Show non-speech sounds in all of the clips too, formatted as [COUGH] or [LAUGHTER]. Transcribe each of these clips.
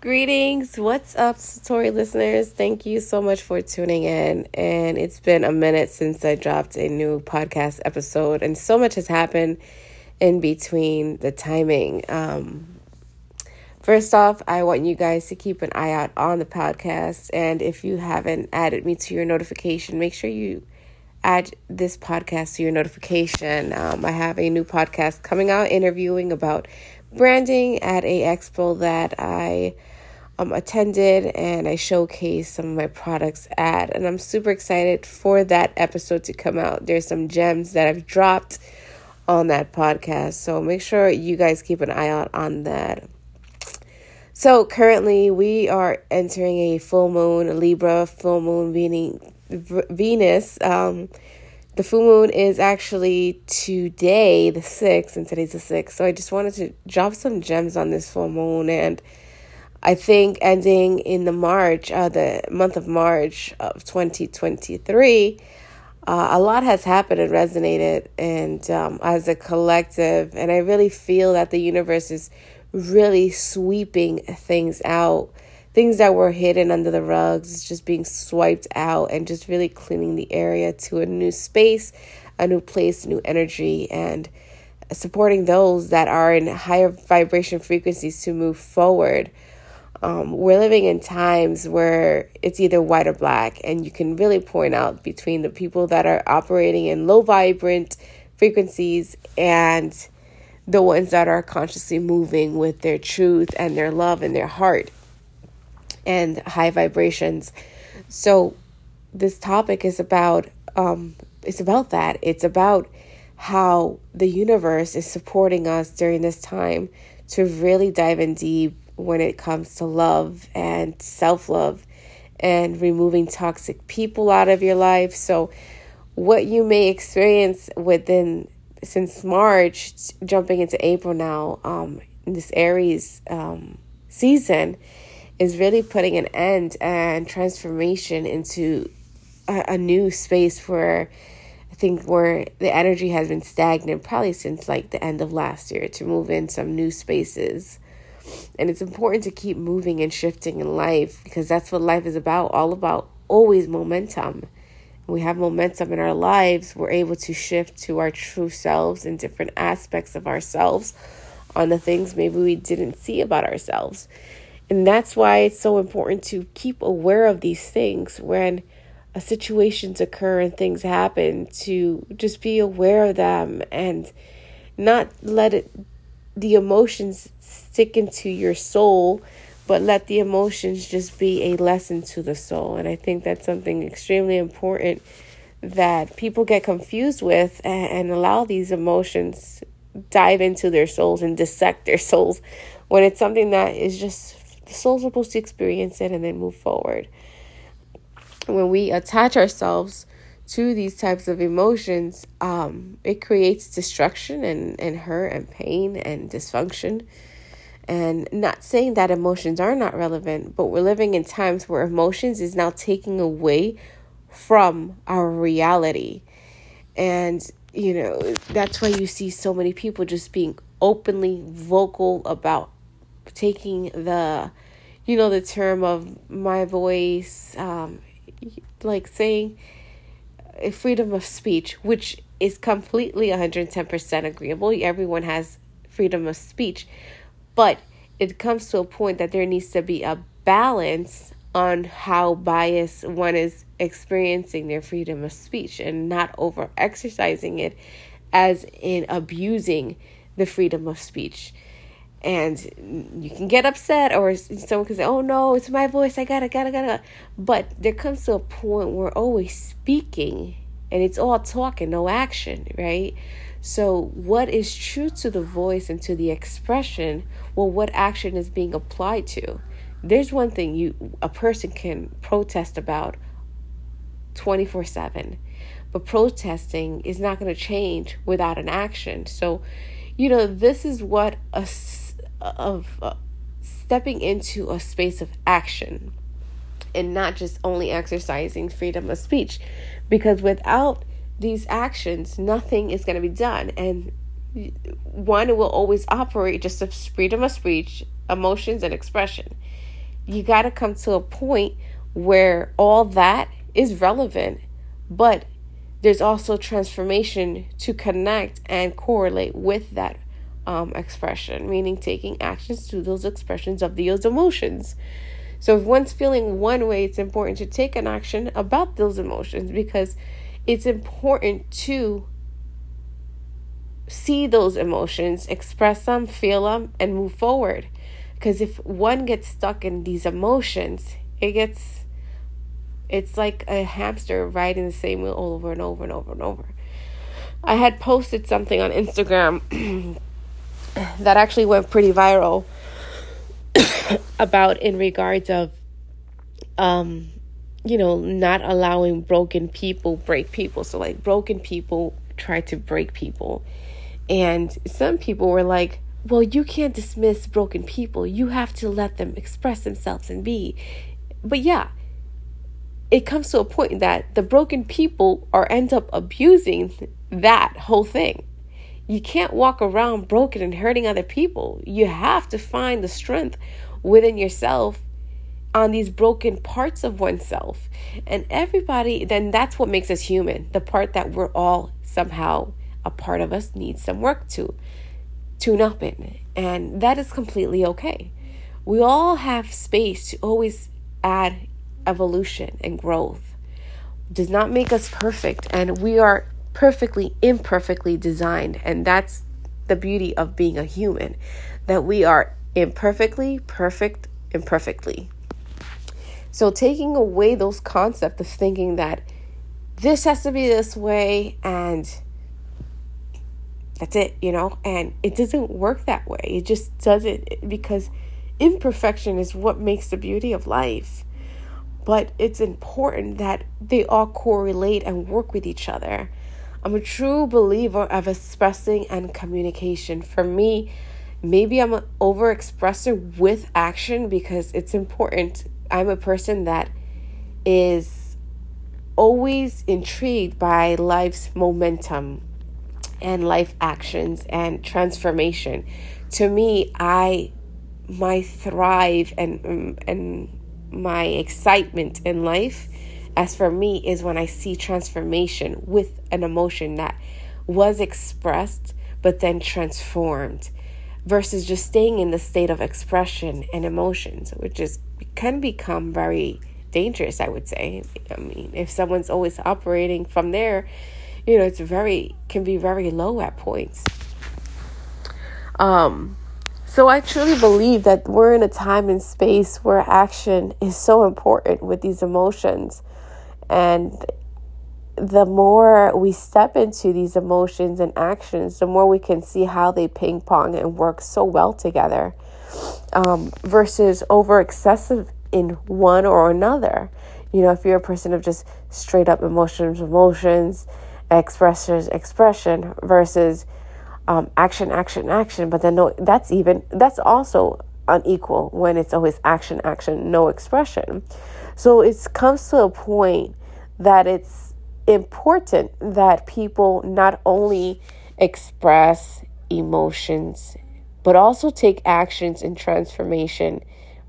Greetings. What's up, Satori listeners? Thank you so much for tuning in. And it's been a minute since I dropped a new podcast episode, and so much has happened in between the timing. Um, first off, I want you guys to keep an eye out on the podcast. And if you haven't added me to your notification, make sure you add this podcast to your notification. Um, I have a new podcast coming out interviewing about branding at a expo that I um, attended and I showcased some of my products at. And I'm super excited for that episode to come out. There's some gems that I've dropped on that podcast. So make sure you guys keep an eye out on that. So currently we are entering a full moon, a Libra full moon meaning Venus. Um, the full moon is actually today, the 6th, and today's the 6th. So I just wanted to drop some gems on this full moon. And I think ending in the March, uh, the month of March of 2023, uh, a lot has happened and resonated. And um, as a collective, and I really feel that the universe is really sweeping things out things that were hidden under the rugs just being swiped out and just really cleaning the area to a new space, a new place, new energy, and supporting those that are in higher vibration frequencies to move forward. Um, we're living in times where it's either white or black, and you can really point out between the people that are operating in low vibrant frequencies and the ones that are consciously moving with their truth and their love and their heart and high vibrations. So this topic is about um, it's about that. It's about how the universe is supporting us during this time to really dive in deep when it comes to love and self love and removing toxic people out of your life. So, what you may experience within since March, jumping into April now, um, this Aries um, season is really putting an end and transformation into a, a new space where I think where the energy has been stagnant probably since like the end of last year to move in some new spaces. And it's important to keep moving and shifting in life because that's what life is about, all about always momentum. We have momentum in our lives, we're able to shift to our true selves and different aspects of ourselves on the things maybe we didn't see about ourselves. And that's why it's so important to keep aware of these things when situations occur and things happen, to just be aware of them and not let it the emotions stick into your soul, but let the emotions just be a lesson to the soul. And I think that's something extremely important that people get confused with and, and allow these emotions dive into their souls and dissect their souls when it's something that is just the soul's supposed to experience it and then move forward. When we attach ourselves to these types of emotions, um, it creates destruction and, and hurt and pain and dysfunction. And not saying that emotions are not relevant, but we're living in times where emotions is now taking away from our reality. And, you know, that's why you see so many people just being openly vocal about taking the you know the term of my voice um like saying freedom of speech which is completely 110% agreeable. Everyone has freedom of speech but it comes to a point that there needs to be a balance on how biased one is experiencing their freedom of speech and not over exercising it as in abusing the freedom of speech and you can get upset or someone can say oh no it's my voice. I gotta gotta gotta. But there comes to a point where always speaking and it's all talk and no action right? So what is true to the voice and to the expression well what action is being applied to? There's one thing you a person can protest about 24 7 but protesting is not going to change without an action. So you know this is what a of uh, stepping into a space of action and not just only exercising freedom of speech. Because without these actions nothing is going to be done. And one will always operate just of freedom of speech emotions and expression. You got to come to a point where all that is relevant, but there's also transformation to connect and correlate with that um, expression, meaning taking actions to those expressions of those emotions. So if one's feeling one way, it's important to take an action about those emotions because it's important to see those emotions, express them, feel them, and move forward. Because if one gets stuck in these emotions, it gets, it's like a hamster riding the same wheel over and over and over and over. I had posted something on Instagram [CLEARS THROAT] that actually went pretty viral [COUGHS] about in regards of um you know not allowing broken people break people. So like broken people try to break people. And some people were like well you can't dismiss broken people. You have to let them express themselves and be. But yeah it comes to a point that the broken people are end up abusing that whole thing you can't walk around broken and hurting other people you have to find the strength within yourself on these broken parts of oneself. And everybody, then that's what makes us human. The part that we're all somehow a part of us needs some work to tune up in. And that is completely okay. We all have space to always add evolution and growth. Does not make us perfect, and we are perfectly imperfectly designed. And that's the beauty of being a human that we are imperfectly, perfect, imperfectly. So taking away those concepts of thinking that this has to be this way and that's it, you know, and it doesn't work that way. It just doesn't because imperfection is what makes the beauty of life. But it's important that they all correlate and work with each other. I'm a true believer of expressing and communication. For me, maybe I'm an overexpresser with action because it's important. I'm a person that is always intrigued by life's momentum and life actions and transformation. To me, I my thrive and and my excitement in life as for me is when I see transformation with an emotion that was expressed but then transformed versus just staying in the state of expression and emotions, which is can become very dangerous, I would say. I mean, if someone's always operating from there, you know, it's very can be very low at points. Um so I truly believe that we're in a time and space where action is so important with these emotions. And the more we step into these emotions and actions, the more we can see how they ping pong and work so well together um, versus over excessive in one or another. You know, if you're a person of just straight up emotions, emotions, expressions, expression versus um, action, action, action, but then no, that's even, that's also unequal when it's always action, action, no expression. So it comes to a point that it's important that people not only express emotions, but also take actions and transformation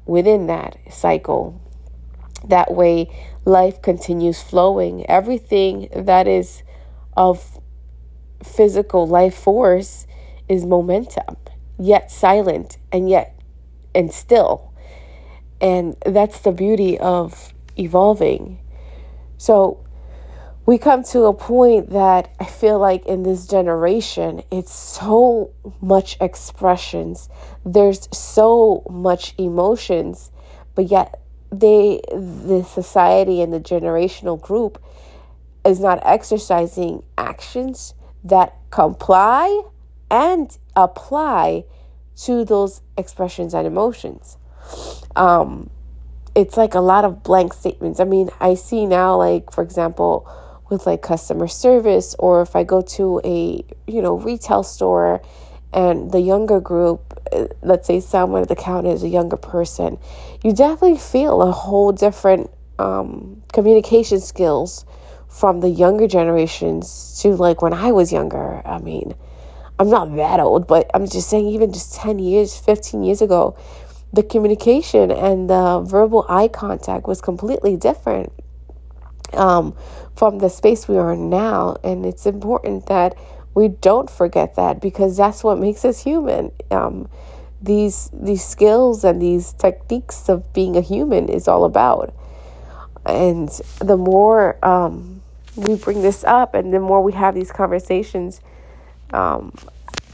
within that cycle. That way, life continues flowing. Everything that is of physical life force is momentum, yet silent and yet and still. And that's the beauty of evolving. So, we come to a point that I feel like in this generation, it's so much expressions. There's so much emotions, but yet they, the society and the generational group is not exercising actions that comply and apply to those expressions and emotions. Um, it's like a lot of blank statements. I mean, I see now, like, for example, with like customer service or if I go to a, you know, retail store and the younger group, uh, let's say someone at the counter is a younger person, you definitely feel a whole different um, communication skills from the younger generations to like when I was younger. I mean, I'm not that old, but I'm just saying, even just 10 years, 15 years ago, the communication and the verbal eye contact was completely different um, from the space we are in now. And it's important that we don't forget that because that's what makes us human. Um, these these skills and these techniques of being a human is all about. And the more um, we bring this up, and the more we have these conversations, um,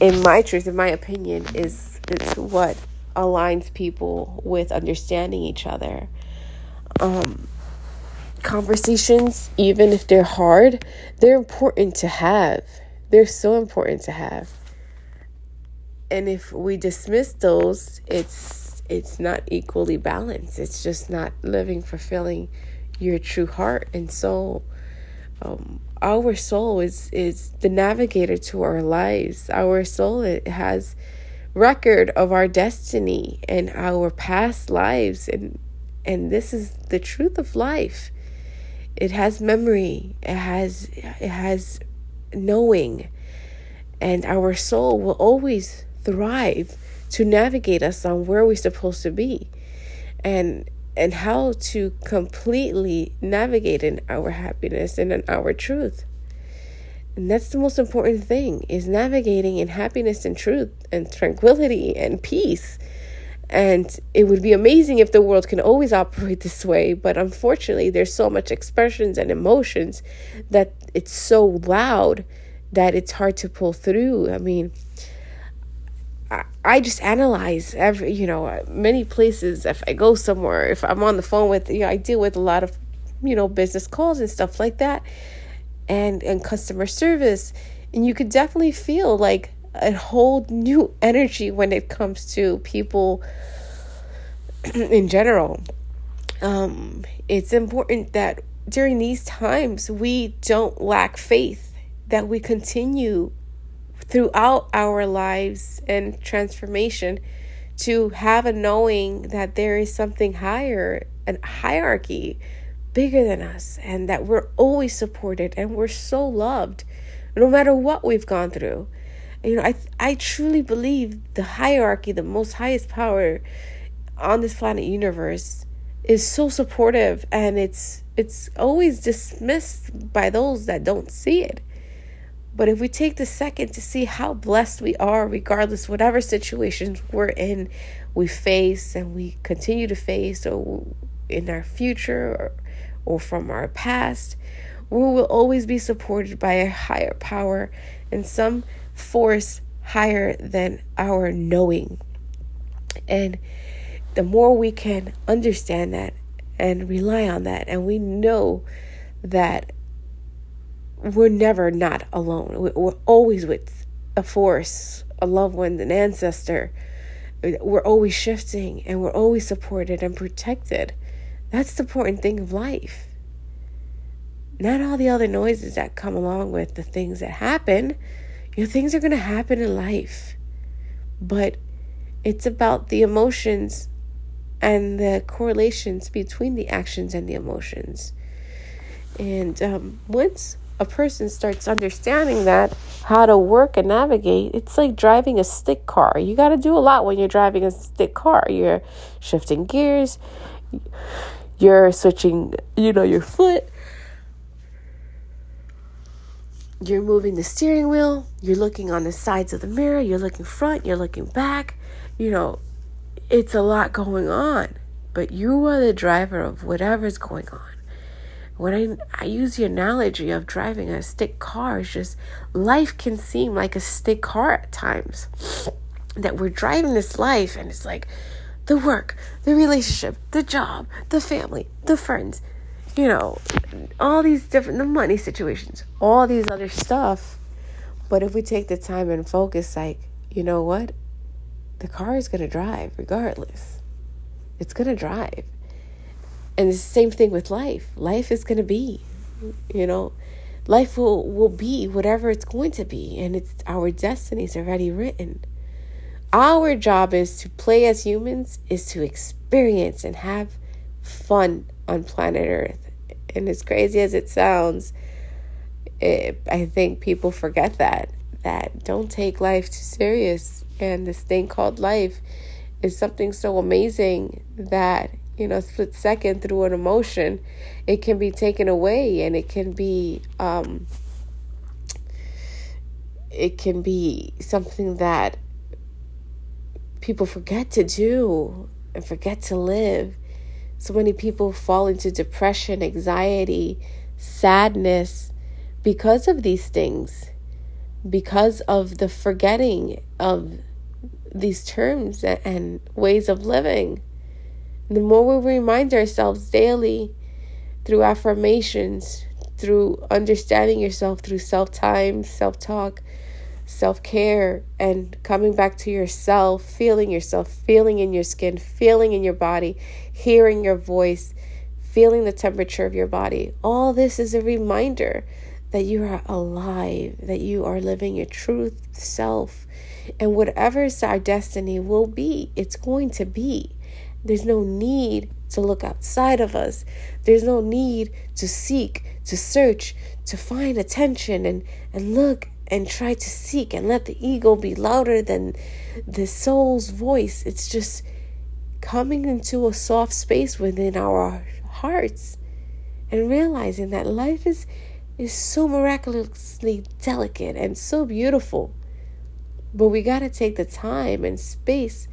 in my truth, in my opinion, is it's what aligns people with understanding each other. Um, conversations, even if they're hard, they're important to have. They're so important to have. And if we dismiss those, it's it's not equally balanced. It's just not living fulfilling your true heart and soul. Um, our soul is is the navigator to our lives. Our soul it has record of our destiny and our past lives and and this is the truth of life. It has memory. It has it has knowing. And our soul will always thrive to navigate us on where we're supposed to be. And and how to completely navigate in our happiness and in our truth. And that's the most important thing is navigating in happiness and truth and tranquility and peace. And it would be amazing if the world can always operate this way, but unfortunately there's so much expressions and emotions that it's so loud that it's hard to pull through. I mean, I, just analyze every, you know, many places. If I go somewhere, if I'm on the phone with, you know, I deal with a lot of, you know, business calls and stuff like that, and and customer service, and you could definitely feel like a whole new energy when it comes to people [CLEARS THROAT] in general. Um, it's important that during these times we don't lack faith, that we continue throughout our lives and transformation to have a knowing that there is something higher, a hierarchy bigger than us, and that we're always supported and we're so loved no matter what we've gone through. You know, I I truly believe the hierarchy, the most highest power on this planet universe is so supportive and it's it's always dismissed by those that don't see it. But if we take the second to see how blessed we are, regardless whatever situations we're in, we face and we continue to face, or in our future, or, or from our past, we will always be supported by a higher power and some force higher than our knowing. And the more we can understand that and rely on that, and we know that we're never not alone. We're always with a force, a loved one, an ancestor. We're always shifting and we're always supported and protected. That's the important thing of life. Not all the other noises that come along with the things that happen. You know, things are going to happen in life. But it's about the emotions and the correlations between the actions and the emotions. And um, once a person starts understanding that how to work and navigate it's like driving a stick car you got to do a lot when you're driving a stick car you're shifting gears you're switching you know your foot. You're moving the steering wheel. You're looking on the sides of the mirror. You're looking front. You're looking back. You know it's a lot going on. But you are the driver of whatever's going on. When I, I use the analogy of driving a stick car, it's just life can seem like a stick car at times. That we're driving this life and it's like the work, the relationship, the job, the family, the friends, you know, all these different, the money situations, all these other stuff. But if we take the time and focus, like, you know what? The car is going to drive regardless. It's going to drive. And the same thing with life. Life is going to be, you know, life will, will be whatever it's going to be. And it's our destinies already written. Our job is to play as humans, is to experience and have fun on planet Earth. And as crazy as it sounds, it, I think people forget that. That don't take life too serious. And this thing called life is something so amazing that, you know, split second through an emotion, it can be taken away and it can be, um, it can be something that people forget to do and forget to live. So many people fall into depression, anxiety, sadness because of these things, because of the forgetting of these terms and ways of living. The more we remind ourselves daily through affirmations, through understanding yourself, through self time, self talk, self care, and coming back to yourself, feeling yourself, feeling in your skin, feeling in your body, hearing your voice, feeling the temperature of your body. All this is a reminder that you are alive, that you are living your truth self. And whatever is our destiny will be, it's going to be. There's no need to look outside of us. There's no need to seek, to search, to find attention and, and look and try to seek and let the ego be louder than the soul's voice. It's just coming into a soft space within our hearts and realizing that life is is so miraculously delicate and so beautiful. But we got to take the time and space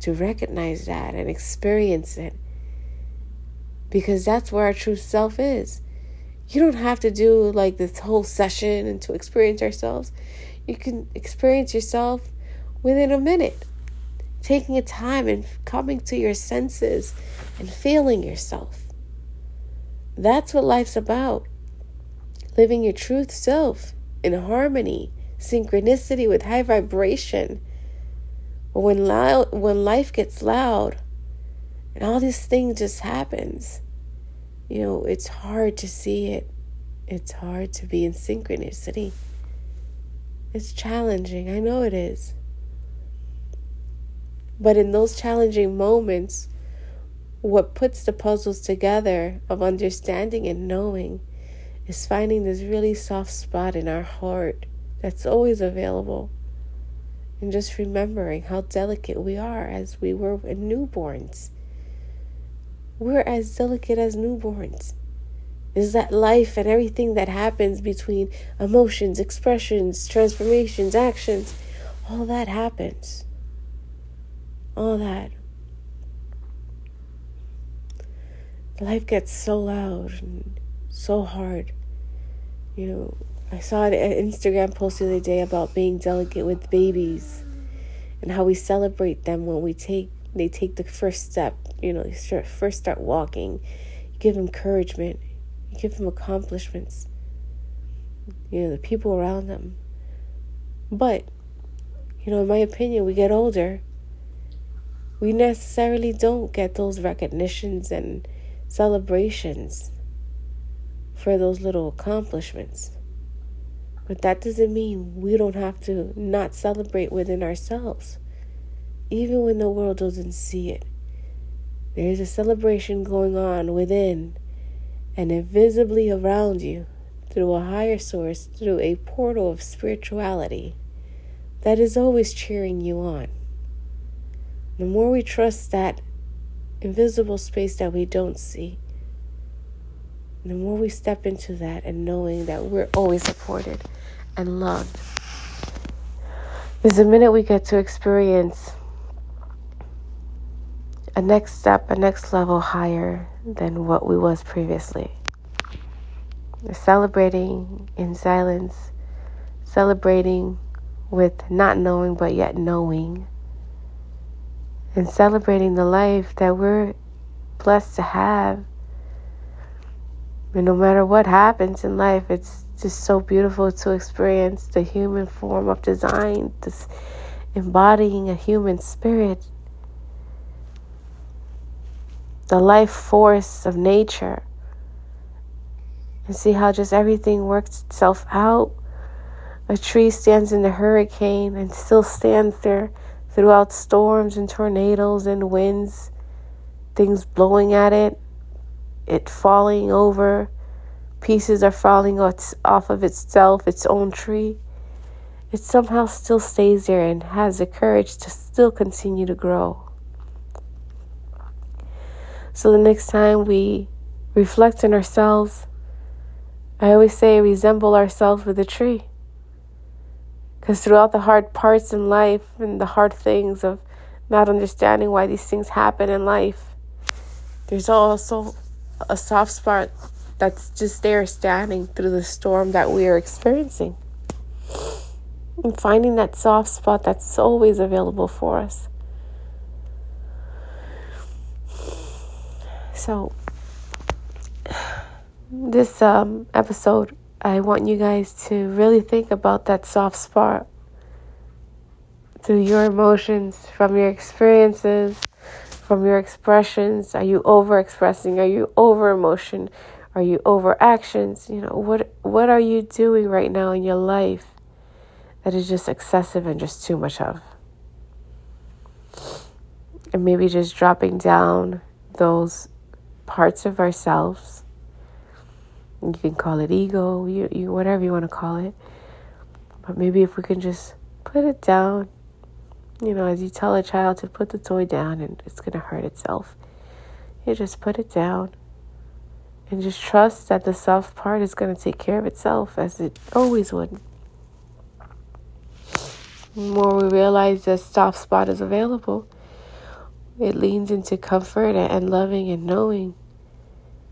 to recognize that and experience it. Because that's where our true self is. You don't have to do like this whole session and to experience ourselves. You can experience yourself within a minute. Taking a time and coming to your senses and feeling yourself. That's what life's about. Living your truth self in harmony, synchronicity with high vibration. When loud, when life gets loud and all these things just happens, you know, it's hard to see it. It's hard to be in synchronicity. It's challenging. I know it is. But in those challenging moments, what puts the puzzles together of understanding and knowing is finding this really soft spot in our heart that's always available. And just remembering how delicate we are as we were newborns. We're as delicate as newborns. Is that life and everything that happens between emotions, expressions, transformations, actions, all that happens. All that. Life gets so loud and so hard. You know, I saw an Instagram post the other day about being delicate with babies and how we celebrate them when we take they take the first step you know, start, first start walking, you give them encouragement, you give them accomplishments, you know, the people around them. But, you know, in my opinion, we get older, we necessarily don't get those recognitions and celebrations for those little accomplishments. But that doesn't mean we don't have to not celebrate within ourselves, even when the world doesn't see it. There is a celebration going on within and invisibly around you through a higher source, through a portal of spirituality that is always cheering you on. The more we trust that invisible space that we don't see, the more we step into that and knowing that we're always supported and loved, is the minute we get to experience a next step, a next level higher than what we was previously. Celebrating in silence, celebrating with not knowing but yet knowing, and celebrating the life that we're blessed to have. And no matter what happens in life, it's just so beautiful to experience the human form of design, this embodying a human spirit the life force of nature and see how just everything works itself out. A tree stands in a hurricane and still stands there throughout storms and tornadoes and winds, things blowing at it, it falling over, pieces are falling off of itself, its own tree. It somehow still stays there and has the courage to still continue to grow. So the next time we reflect on ourselves, I always say resemble ourselves with a tree. Because throughout the hard parts in life and the hard things of not understanding why these things happen in life, there's also a soft spot that's just there standing through the storm that we are experiencing. And finding that soft spot that's always available for us. So, this um, episode, I want you guys to really think about that soft spot through your emotions, from your experiences, from your expressions. Are you over expressing? Are you over emotion? Are you over actions? You know, what what are you doing right now in your life that is just excessive and just too much of? And maybe just dropping down those parts of ourselves. You can call it ego, you, you whatever you want to call it. But maybe if we can just put it down, you know, as you tell a child to put the toy down and it's going to hurt itself, you just put it down and just trust that the soft part is going to take care of itself as it always would. The more we realize that soft spot is available, it leans into comfort and loving and knowing.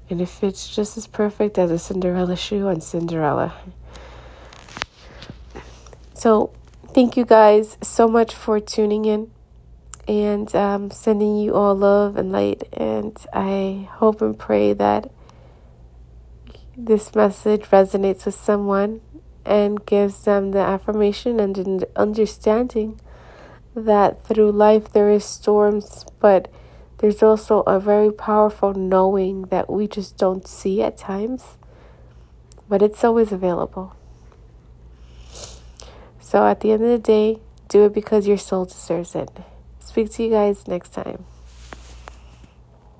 And it fits just as perfect as a Cinderella shoe on Cinderella. So, thank you guys so much for tuning in and um, sending you all love and light. And I hope and pray that this message resonates with someone and gives them the affirmation and understanding that through life there is storms, but there's also a very powerful knowing that we just don't see at times, but it's always available. So at the end of the day, do it because your soul deserves it. Speak to you guys next time.